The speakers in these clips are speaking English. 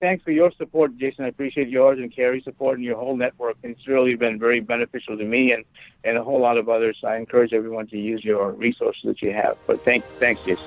thanks for your support, Jason. I appreciate yours and Carrie's support and your whole network. It's really been very beneficial to me and, and a whole lot of others. I encourage everyone to use your resources that you have. But thank, thanks, Jason.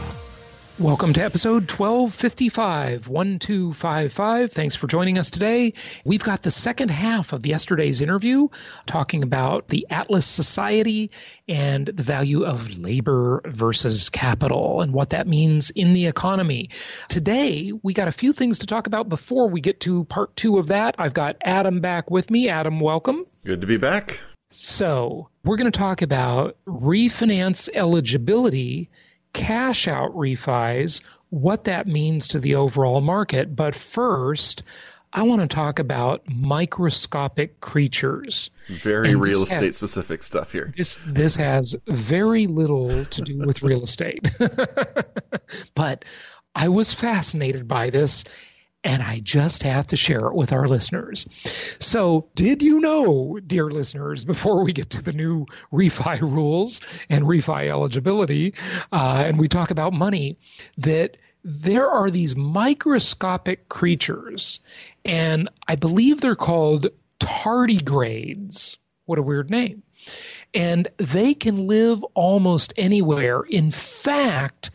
Welcome to episode 1255, 1255. Thanks for joining us today. We've got the second half of yesterday's interview talking about the Atlas Society and the value of labor versus capital and what that means in the economy. Today, we got a few things to talk about before we get to part two of that. I've got Adam back with me. Adam, welcome. Good to be back. So, we're going to talk about refinance eligibility cash out refis, what that means to the overall market. But first, I want to talk about microscopic creatures. Very and real estate has, specific stuff here. This this has very little to do with real estate. but I was fascinated by this and I just have to share it with our listeners. So, did you know, dear listeners, before we get to the new refi rules and refi eligibility, uh, and we talk about money, that there are these microscopic creatures, and I believe they're called tardigrades. What a weird name. And they can live almost anywhere. In fact,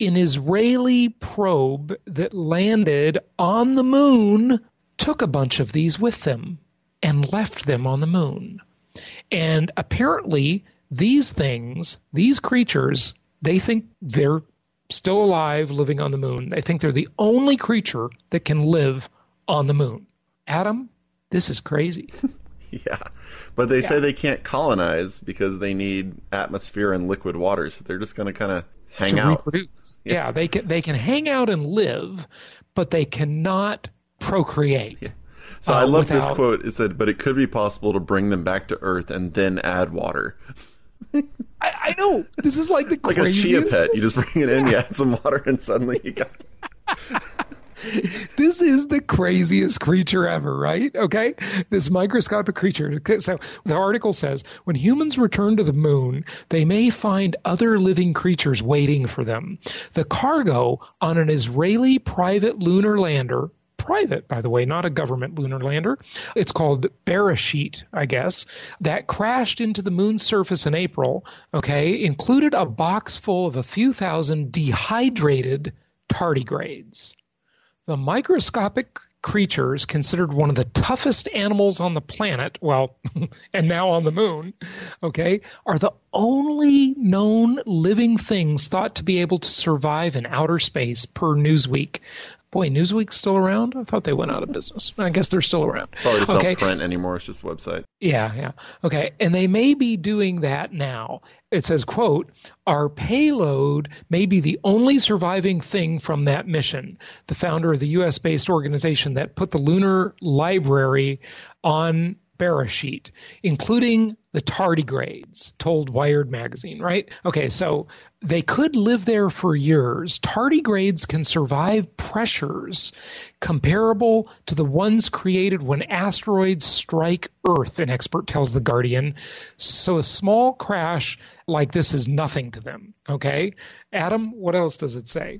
an Israeli probe that landed on the moon took a bunch of these with them and left them on the moon. And apparently, these things, these creatures, they think they're still alive living on the moon. They think they're the only creature that can live on the moon. Adam, this is crazy. yeah. But they yeah. say they can't colonize because they need atmosphere and liquid water. So they're just going to kind of hang to out. reproduce. Yeah. yeah. they can they can hang out and live, but they cannot procreate. Yeah. So uh, I love without... this quote. It said, "But it could be possible to bring them back to Earth and then add water." I, I, know this is like the like craziest. Like a chia pet. You just bring it in, you add some water, and suddenly you got. this is the craziest creature ever, right? Okay. This microscopic creature. So the article says when humans return to the moon, they may find other living creatures waiting for them. The cargo on an Israeli private lunar lander private, by the way, not a government lunar lander. It's called Beresheet, I guess, that crashed into the moon's surface in April, okay, included a box full of a few thousand dehydrated tardigrades. The microscopic creatures, considered one of the toughest animals on the planet, well, and now on the moon, okay, are the only known living things thought to be able to survive in outer space per Newsweek. Boy, Newsweek's still around? I thought they went out of business. I guess they're still around. Probably okay. print anymore. It's just a website. Yeah, yeah. Okay. And they may be doing that now. It says, quote, our payload may be the only surviving thing from that mission. The founder of the US based organization that put the lunar library on Beresheet, including the tardigrades, told Wired magazine, right? Okay, so they could live there for years. Tardigrades can survive pressures comparable to the ones created when asteroids strike Earth, an expert tells The Guardian. So a small crash like this is nothing to them, okay? Adam, what else does it say?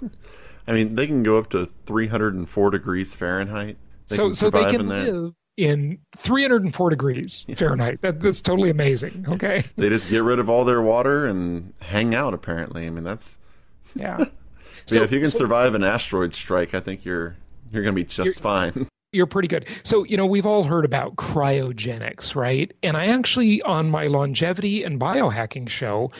I mean, they can go up to 304 degrees Fahrenheit. They so, so they can live in 304 degrees. Fahrenheit. That, that's totally amazing. Okay. they just get rid of all their water and hang out. Apparently, I mean that's yeah. so, yeah, if you can so, survive an asteroid strike, I think you're you're going to be just fine. You're pretty good. So, you know, we've all heard about cryogenics, right? And I actually, on my longevity and biohacking show,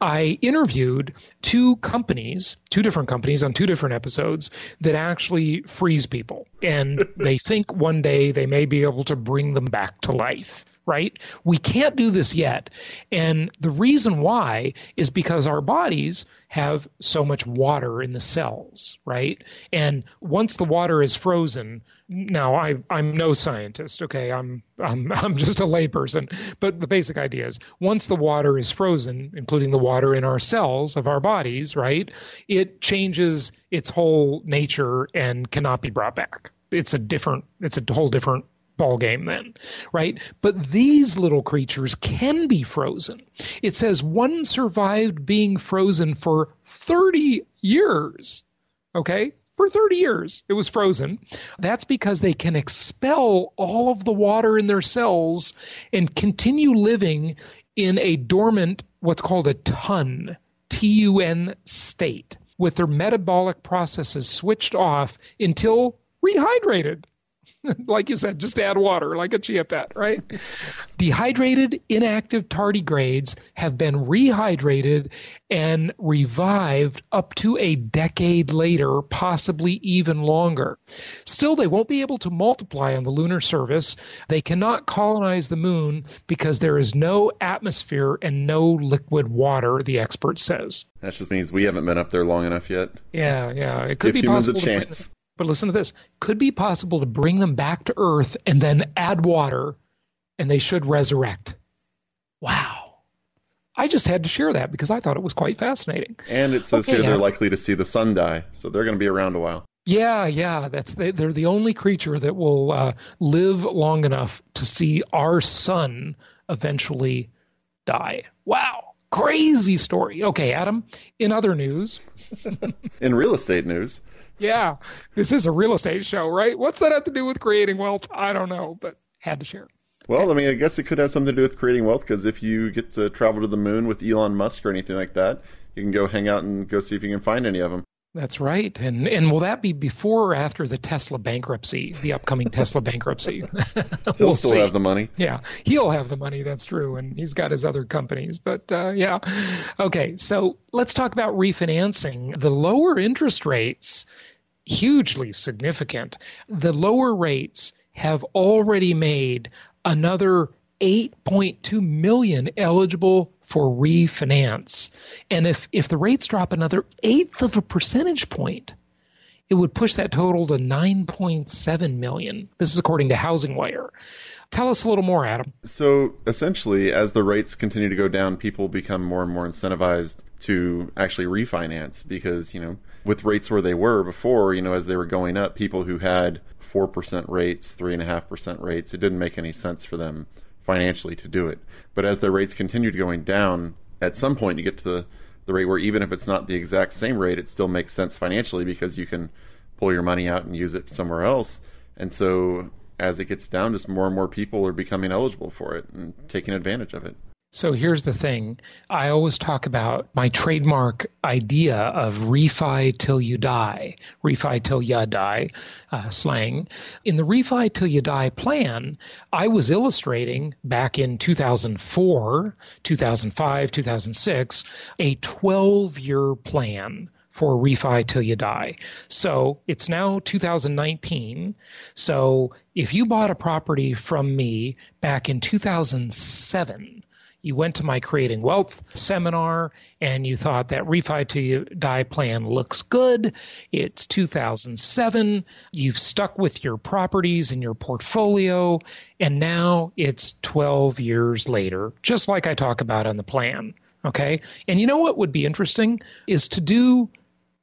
I interviewed two companies, two different companies on two different episodes that actually freeze people. And they think one day they may be able to bring them back to life right? We can't do this yet. And the reason why is because our bodies have so much water in the cells, right? And once the water is frozen, now I, I'm no scientist, okay? I'm, I'm, I'm just a layperson. But the basic idea is once the water is frozen, including the water in our cells of our bodies, right? It changes its whole nature and cannot be brought back it's a different it's a whole different ball game then, right? But these little creatures can be frozen. It says one survived being frozen for 30 years. Okay? For 30 years, it was frozen. That's because they can expel all of the water in their cells and continue living in a dormant, what's called a TUN, T U N state, with their metabolic processes switched off until rehydrated. like you said, just add water like a chia pet, right? Dehydrated inactive tardigrades have been rehydrated and revived up to a decade later, possibly even longer. Still, they won't be able to multiply on the lunar surface. They cannot colonize the moon because there is no atmosphere and no liquid water, the expert says. That just means we haven't been up there long enough yet. Yeah, yeah. It could Give be possible. A chance. But listen to this could be possible to bring them back to Earth and then add water, and they should resurrect. Wow. I just had to share that because I thought it was quite fascinating. And it says okay, here they're likely to see the sun die, so they're going to be around a while. Yeah, yeah, that's they, are the only creature that will uh, live long enough to see our sun eventually die. Wow, crazy story. Okay, Adam. In other news, in real estate news, yeah, this is a real estate show, right? What's that have to do with creating wealth? I don't know, but had to share. Well, I mean, I guess it could have something to do with creating wealth because if you get to travel to the moon with Elon Musk or anything like that, you can go hang out and go see if you can find any of them. That's right. And and will that be before or after the Tesla bankruptcy, the upcoming Tesla bankruptcy? we'll he'll still see. have the money. Yeah, he'll have the money. That's true, and he's got his other companies. But uh, yeah, okay. So let's talk about refinancing. The lower interest rates hugely significant. The lower rates have already made another 8.2 million eligible for refinance. And if, if the rates drop another eighth of a percentage point, it would push that total to 9.7 million. This is according to Housing Wire. Tell us a little more, Adam. So essentially, as the rates continue to go down, people become more and more incentivized to actually refinance because, you know, with rates where they were before, you know, as they were going up, people who had 4% rates, 3.5% rates, it didn't make any sense for them financially to do it. But as their rates continued going down, at some point you get to the, the rate where even if it's not the exact same rate, it still makes sense financially because you can pull your money out and use it somewhere else. And so as it gets down, just more and more people are becoming eligible for it and taking advantage of it. So here's the thing. I always talk about my trademark idea of refi till you die, refi till you die uh, slang. In the refi till you die plan, I was illustrating back in 2004, 2005, 2006, a 12 year plan for refi till you die. So it's now 2019. So if you bought a property from me back in 2007, you went to my Creating Wealth seminar and you thought that refi to die plan looks good. It's 2007. You've stuck with your properties and your portfolio, and now it's 12 years later, just like I talk about on the plan. Okay. And you know what would be interesting is to do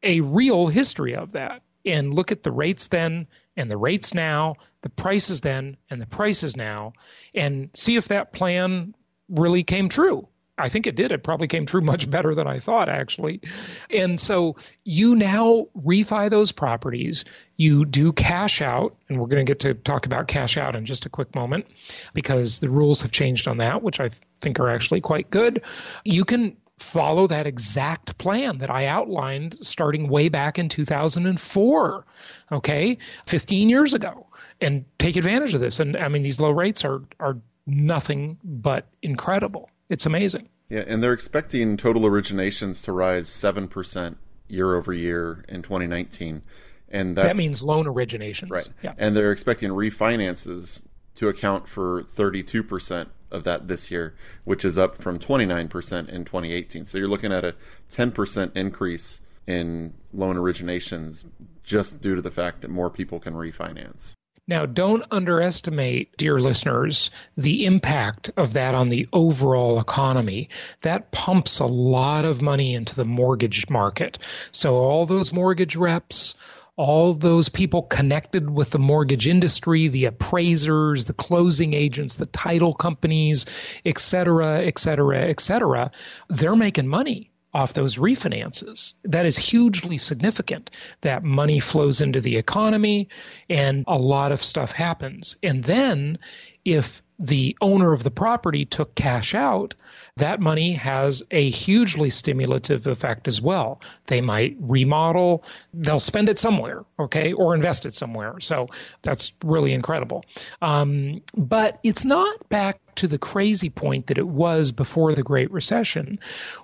a real history of that and look at the rates then and the rates now, the prices then and the prices now, and see if that plan really came true. I think it did. It probably came true much better than I thought, actually. And so you now refi those properties. You do cash out, and we're going to get to talk about cash out in just a quick moment because the rules have changed on that, which I think are actually quite good. You can follow that exact plan that I outlined starting way back in 2004, okay, 15 years ago and take advantage of this. And I mean, these low rates are are nothing but incredible. It's amazing. Yeah, and they're expecting total originations to rise seven percent year over year in 2019, and that means loan originations. Right. Yeah. And they're expecting refinances to account for 32 percent of that this year, which is up from 29% in 2018. So you're looking at a 10% increase in loan originations just due to the fact that more people can refinance. Now, don't underestimate, dear listeners, the impact of that on the overall economy. That pumps a lot of money into the mortgage market. So, all those mortgage reps, all those people connected with the mortgage industry, the appraisers, the closing agents, the title companies, et cetera, et cetera, et cetera, they're making money off those refinances. That is hugely significant. That money flows into the economy and a lot of stuff happens. And then if the owner of the property took cash out, that money has a hugely stimulative effect as well. They might remodel, they'll spend it somewhere, okay, or invest it somewhere. So that's really incredible. Um, but it's not back to the crazy point that it was before the Great Recession,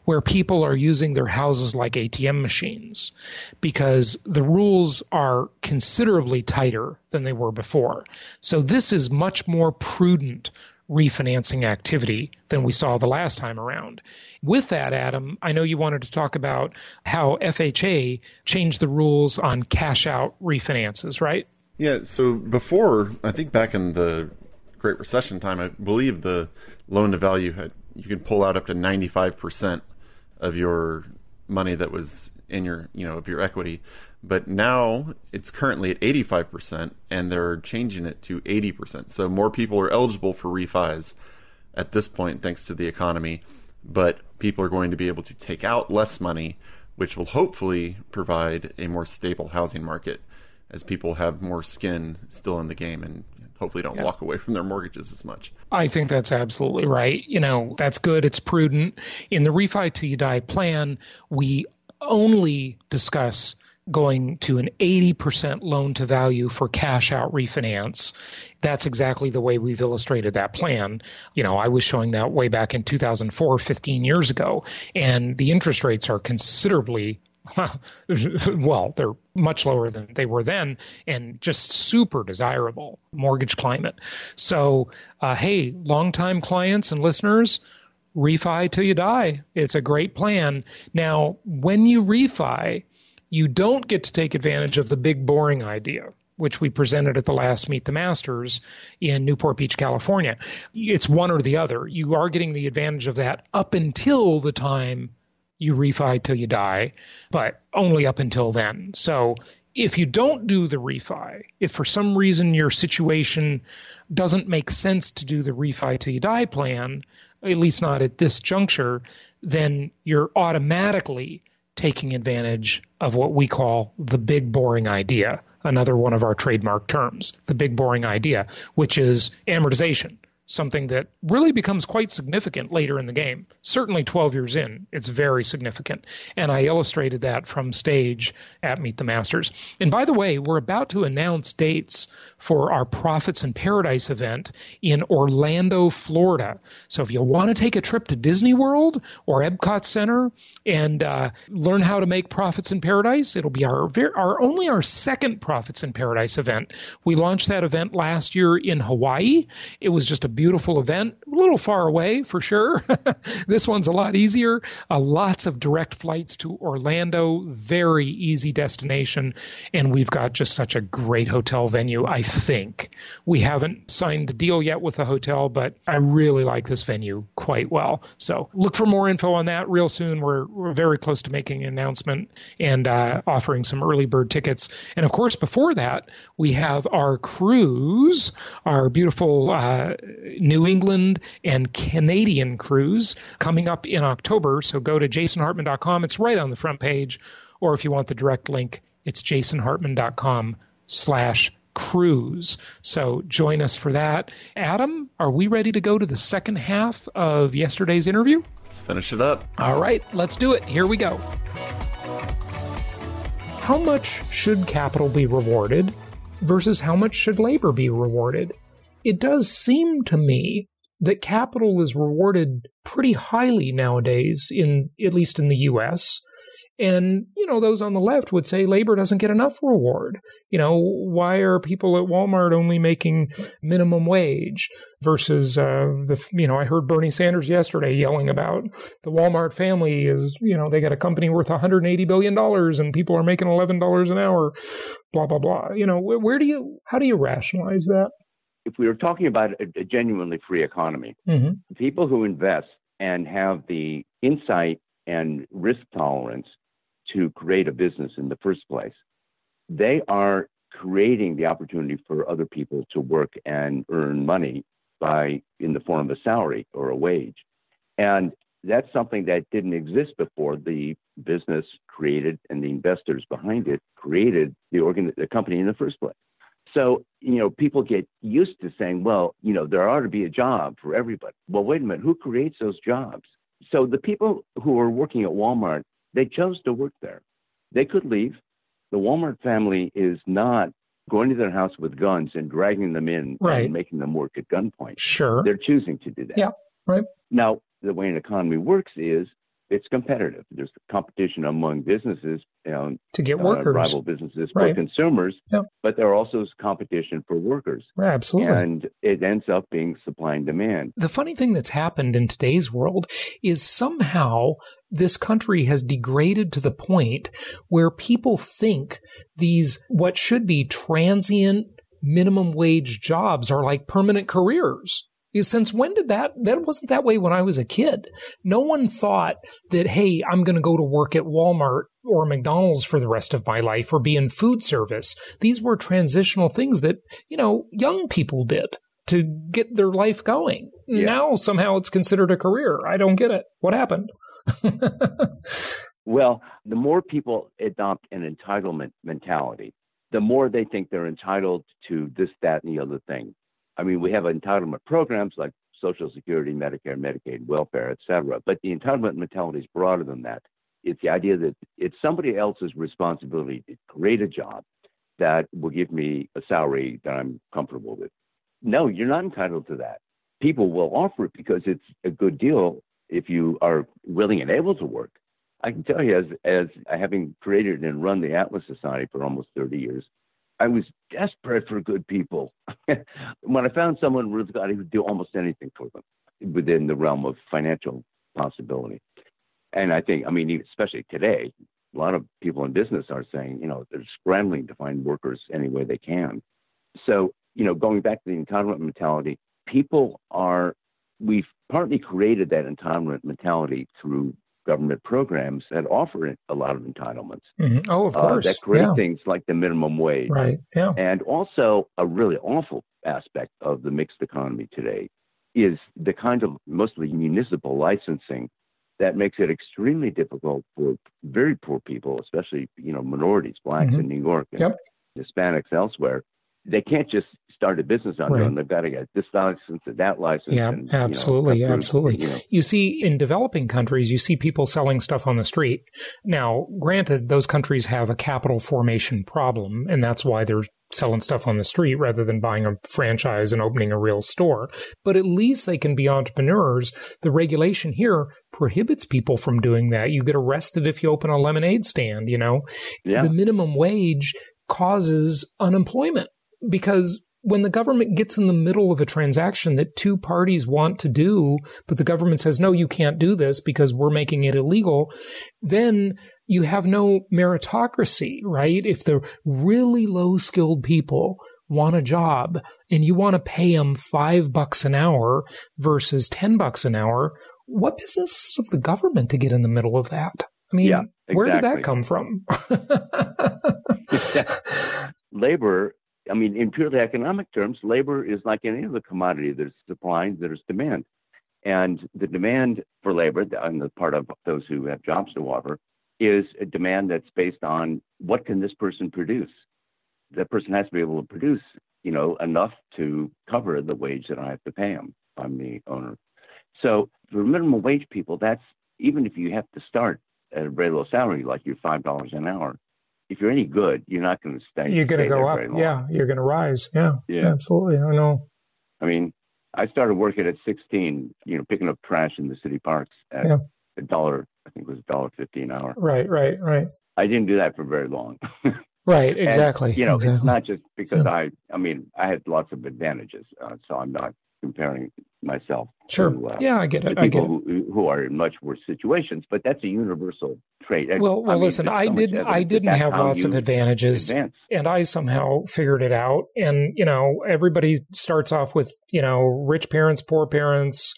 where people are using their houses like ATM machines because the rules are considerably tighter than they were before. So this is much more prudent refinancing activity than we saw the last time around. With that, Adam, I know you wanted to talk about how FHA changed the rules on cash out refinances, right? Yeah, so before, I think back in the Great Recession time, I believe the loan to value had you could pull out up to 95% of your money that was in your, you know, of your equity. But now it's currently at 85%, and they're changing it to 80%. So more people are eligible for refis at this point, thanks to the economy. But people are going to be able to take out less money, which will hopefully provide a more stable housing market as people have more skin still in the game and hopefully don't yeah. walk away from their mortgages as much. I think that's absolutely right. You know, that's good. It's prudent. In the refi till you die plan, we only discuss going to an 80% loan to value for cash out refinance. That's exactly the way we've illustrated that plan. You know, I was showing that way back in 2004, 15 years ago, and the interest rates are considerably well, they're much lower than they were then and just super desirable mortgage climate. So, uh, hey, longtime clients and listeners, refi till you die. It's a great plan. Now, when you refi, you don't get to take advantage of the big boring idea which we presented at the last Meet the Masters in Newport Beach, California. It's one or the other. You are getting the advantage of that up until the time you refi till you die, but only up until then. So if you don't do the refi, if for some reason your situation doesn't make sense to do the refi till you die plan, at least not at this juncture, then you're automatically taking advantage of what we call the big boring idea, another one of our trademark terms, the big boring idea, which is amortization something that really becomes quite significant later in the game. Certainly 12 years in, it's very significant. And I illustrated that from stage at Meet the Masters. And by the way, we're about to announce dates for our Profits in Paradise event in Orlando, Florida. So if you want to take a trip to Disney World or Epcot Center and uh, learn how to make Profits in Paradise, it'll be our, our only our second Profits in Paradise event. We launched that event last year in Hawaii. It was just a beautiful event, a little far away for sure. this one's a lot easier. Uh, lots of direct flights to Orlando, very easy destination, and we've got just such a great hotel venue. I think we haven't signed the deal yet with the hotel, but I really like this venue quite well. So look for more info on that real soon. We're, we're very close to making an announcement and uh, offering some early bird tickets. And of course, before that, we have our cruise, our beautiful uh, New England and Canadian cruise coming up in October. So go to jasonhartman.com. It's right on the front page. Or if you want the direct link, it's jasonhartman.com slash cruise. So join us for that. Adam, are we ready to go to the second half of yesterday's interview? Let's finish it up. All right, let's do it. Here we go. How much should capital be rewarded versus how much should labor be rewarded. It does seem to me that capital is rewarded pretty highly nowadays in at least in the US and, you know, those on the left would say labor doesn't get enough reward. You know, why are people at Walmart only making minimum wage versus uh, the, you know, I heard Bernie Sanders yesterday yelling about the Walmart family is, you know, they got a company worth $180 billion and people are making $11 an hour, blah, blah, blah. You know, where do you, how do you rationalize that? If we were talking about a, a genuinely free economy, mm-hmm. people who invest and have the insight and risk tolerance to create a business in the first place. They are creating the opportunity for other people to work and earn money by in the form of a salary or a wage. And that's something that didn't exist before the business created and the investors behind it created the organ the company in the first place. So, you know, people get used to saying, well, you know, there ought to be a job for everybody. Well, wait a minute, who creates those jobs? So the people who are working at Walmart they chose to work there. They could leave. The Walmart family is not going to their house with guns and dragging them in right. and making them work at gunpoint. Sure. They're choosing to do that. Yeah, right. Now, the way an economy works is it's competitive. There's competition among businesses you to get workers, uh, rival businesses right. for consumers, yeah. but there are also is competition for workers. Right, absolutely. And it ends up being supply and demand. The funny thing that's happened in today's world is somehow this country has degraded to the point where people think these what should be transient minimum wage jobs are like permanent careers since when did that that wasn't that way when i was a kid. No one thought that hey i'm going to go to work at walmart or mcdonald's for the rest of my life or be in food service. These were transitional things that you know young people did to get their life going. Yeah. now somehow it's considered a career. I don't get it. What happened? Well the more people adopt an entitlement mentality the more they think they're entitled to this that and the other thing I mean, we have entitlement programs like Social Security, Medicare, Medicaid, welfare, et cetera. But the entitlement mentality is broader than that. It's the idea that it's somebody else's responsibility to create a job that will give me a salary that I'm comfortable with. No, you're not entitled to that. People will offer it because it's a good deal if you are willing and able to work. I can tell you, as as having created and run the Atlas Society for almost 30 years, I was desperate for good people. when I found someone really God who would do almost anything for them within the realm of financial possibility. And I think, I mean, especially today, a lot of people in business are saying, you know, they're scrambling to find workers any way they can. So, you know, going back to the entitlement mentality, people are, we've partly created that entitlement mentality through government programs that offer a lot of entitlements. Mm-hmm. Oh, of course. Uh, that create yeah. things like the minimum wage. Right. Yeah. And also a really awful aspect of the mixed economy today is the kind of mostly municipal licensing that makes it extremely difficult for very poor people, especially you know minorities, blacks mm-hmm. in New York and yep. Hispanics elsewhere. They can't just start a business on right. their own. They've got to get this license and that license. Yeah, and, absolutely, you know, absolutely. You, know. you see, in developing countries, you see people selling stuff on the street. Now, granted, those countries have a capital formation problem, and that's why they're selling stuff on the street rather than buying a franchise and opening a real store. But at least they can be entrepreneurs. The regulation here prohibits people from doing that. You get arrested if you open a lemonade stand, you know? Yeah. The minimum wage causes unemployment because when the government gets in the middle of a transaction that two parties want to do, but the government says, no, you can't do this because we're making it illegal, then you have no meritocracy, right? If the really low skilled people want a job and you want to pay them five bucks an hour versus 10 bucks an hour, what business of the government to get in the middle of that? I mean, yeah, exactly. where did that come from? Labor I mean, in purely economic terms, labor is like any other commodity. There's supply, there's demand. And the demand for labor on the part of those who have jobs to offer is a demand that's based on what can this person produce? That person has to be able to produce, you know, enough to cover the wage that I have to pay them. I'm the owner. So for minimum wage people, that's even if you have to start at a very low salary, like you're five dollars an hour, if you're any good, you're not going to stay. You're going to go up. Yeah, you're going to rise. Yeah, yeah, absolutely. I know. I mean, I started working at 16. You know, picking up trash in the city parks at yeah. a dollar. I think it was a dollar fifty an hour. Right, right, right. I didn't do that for very long. right, exactly. And, you know, exactly. it's not just because yeah. I. I mean, I had lots of advantages, uh, so I'm not comparing myself. Sure. To, uh, yeah, I get it. I get it. Who, who, are in much worse situations, but that's a universal trait. Well, well, I mean, listen, I didn't, I didn't have lots of advantages, advance. and I somehow figured it out. And you know, everybody starts off with you know rich parents, poor parents,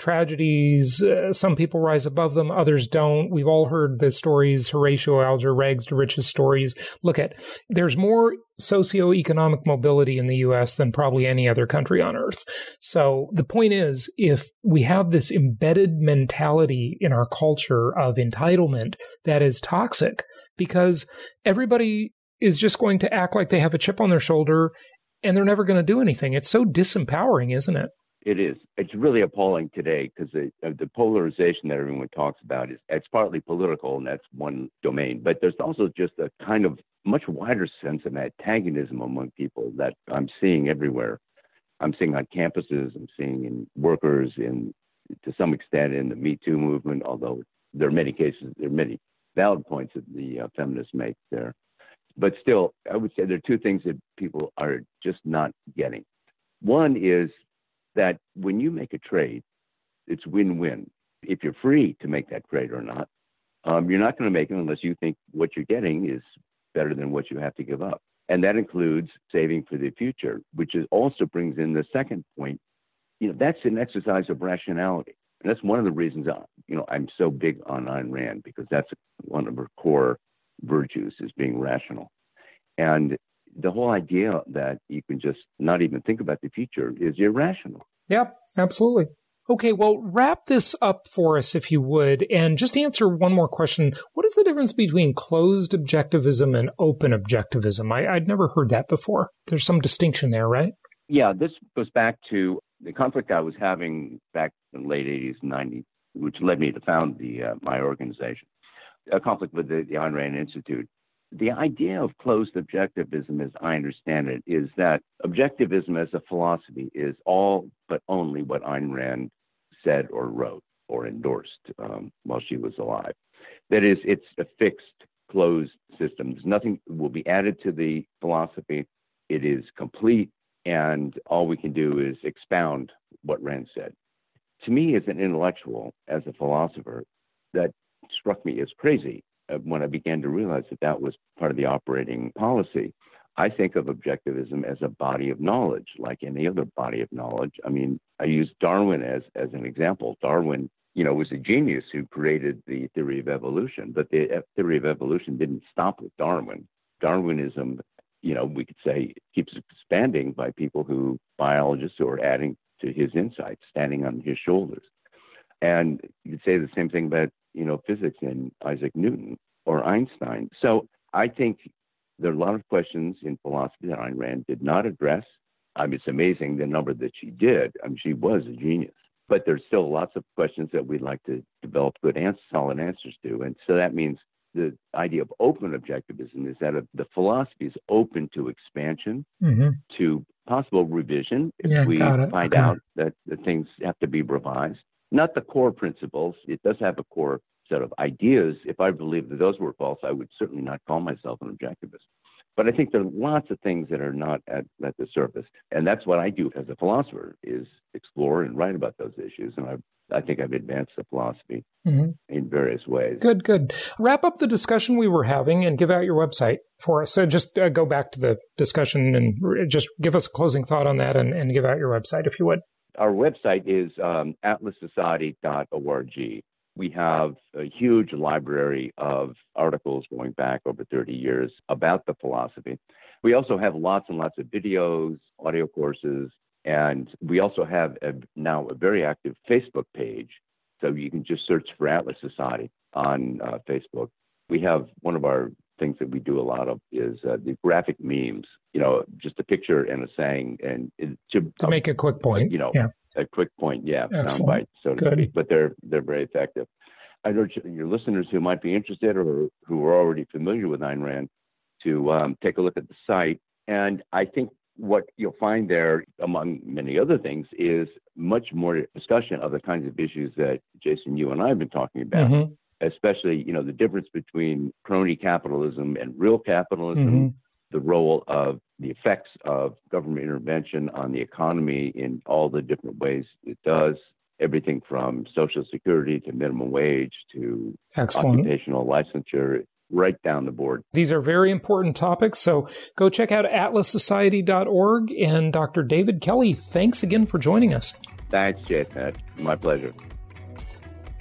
tragedies. Uh, some people rise above them, others don't. We've all heard the stories, Horatio Alger, rags to riches stories. Look at, there's more socioeconomic mobility in the US than probably any other country on earth. So the point is, if we have this embedded mentality in our culture of entitlement that is toxic, because everybody is just going to act like they have a chip on their shoulder and they're never going to do anything. It's so disempowering, isn't it? It is. It's really appalling today because the, uh, the polarization that everyone talks about is it's partly political, and that's one domain. But there's also just a kind of much wider sense of antagonism among people that I'm seeing everywhere. I'm seeing on campuses. I'm seeing in workers, in to some extent in the Me Too movement. Although there are many cases, there are many valid points that the uh, feminists make there. But still, I would say there are two things that people are just not getting. One is that when you make a trade, it's win-win. If you're free to make that trade or not, um, you're not going to make it unless you think what you're getting is better than what you have to give up. And that includes saving for the future, which is also brings in the second point. You know, that's an exercise of rationality. And that's one of the reasons, I, you know, I'm so big on Ayn Rand because that's one of her core virtues is being rational. And the whole idea that you can just not even think about the future is irrational. Yep, absolutely. Okay, well, wrap this up for us if you would, and just answer one more question. What is the difference between closed objectivism and open objectivism? I, would never heard that before. There's some distinction there, right? Yeah, this goes back to the conflict I was having back in the late 80s, 90s, which led me to found the uh, my organization. A conflict with the, the Ayn Rand Institute the idea of closed objectivism, as I understand it, is that objectivism as a philosophy is all but only what Ayn Rand said or wrote or endorsed um, while she was alive. That is, it's a fixed, closed system. There's nothing will be added to the philosophy. It is complete, and all we can do is expound what Rand said. To me, as an intellectual, as a philosopher, that struck me as crazy Uh, when I began to realize that that was part of the operating policy. I think of objectivism as a body of knowledge, like any other body of knowledge. I mean, I use Darwin as as an example. Darwin, you know, was a genius who created the theory of evolution, but the uh, theory of evolution didn't stop with Darwin. Darwinism, you know, we could say keeps expanding by people who biologists who are adding to his insights, standing on his shoulders. And you could say the same thing about you know, physics in Isaac Newton or Einstein. So I think there are a lot of questions in philosophy that Ayn Rand did not address. I mean, it's amazing the number that she did. I mean, she was a genius. But there's still lots of questions that we'd like to develop good answers, solid answers to. And so that means the idea of open objectivism is that the philosophy is open to expansion, mm-hmm. to possible revision if yeah, we find okay. out that the things have to be revised not the core principles. It does have a core set of ideas. If I believed that those were false, I would certainly not call myself an objectivist. But I think there are lots of things that are not at, at the surface. And that's what I do as a philosopher is explore and write about those issues. And I, I think I've advanced the philosophy mm-hmm. in various ways. Good, good. Wrap up the discussion we were having and give out your website for us. So just uh, go back to the discussion and just give us a closing thought on that and, and give out your website if you would our website is um, atlassociety.org. We have a huge library of articles going back over 30 years about the philosophy. We also have lots and lots of videos, audio courses, and we also have a, now a very active Facebook page. So you can just search for Atlas Society on uh, Facebook. We have one of our things that we do a lot of is uh, the graphic memes. You know, just a picture and a saying, and it, to, to make a quick point. You know, yeah. a quick point. Yeah, soundbite, so to Good. speak. But they're they're very effective. I urge your listeners who might be interested or who are already familiar with Ayn Rand to um, take a look at the site. And I think what you'll find there, among many other things, is much more discussion of the kinds of issues that Jason, you and I have been talking about. Mm-hmm. Especially, you know, the difference between crony capitalism and real capitalism, mm-hmm. the role of the effects of government intervention on the economy in all the different ways it does, everything from social security to minimum wage to Excellent. occupational licensure right down the board. These are very important topics, so go check out atlassociety.org. And Dr. David Kelley, thanks again for joining us. Thanks, Jason. My pleasure.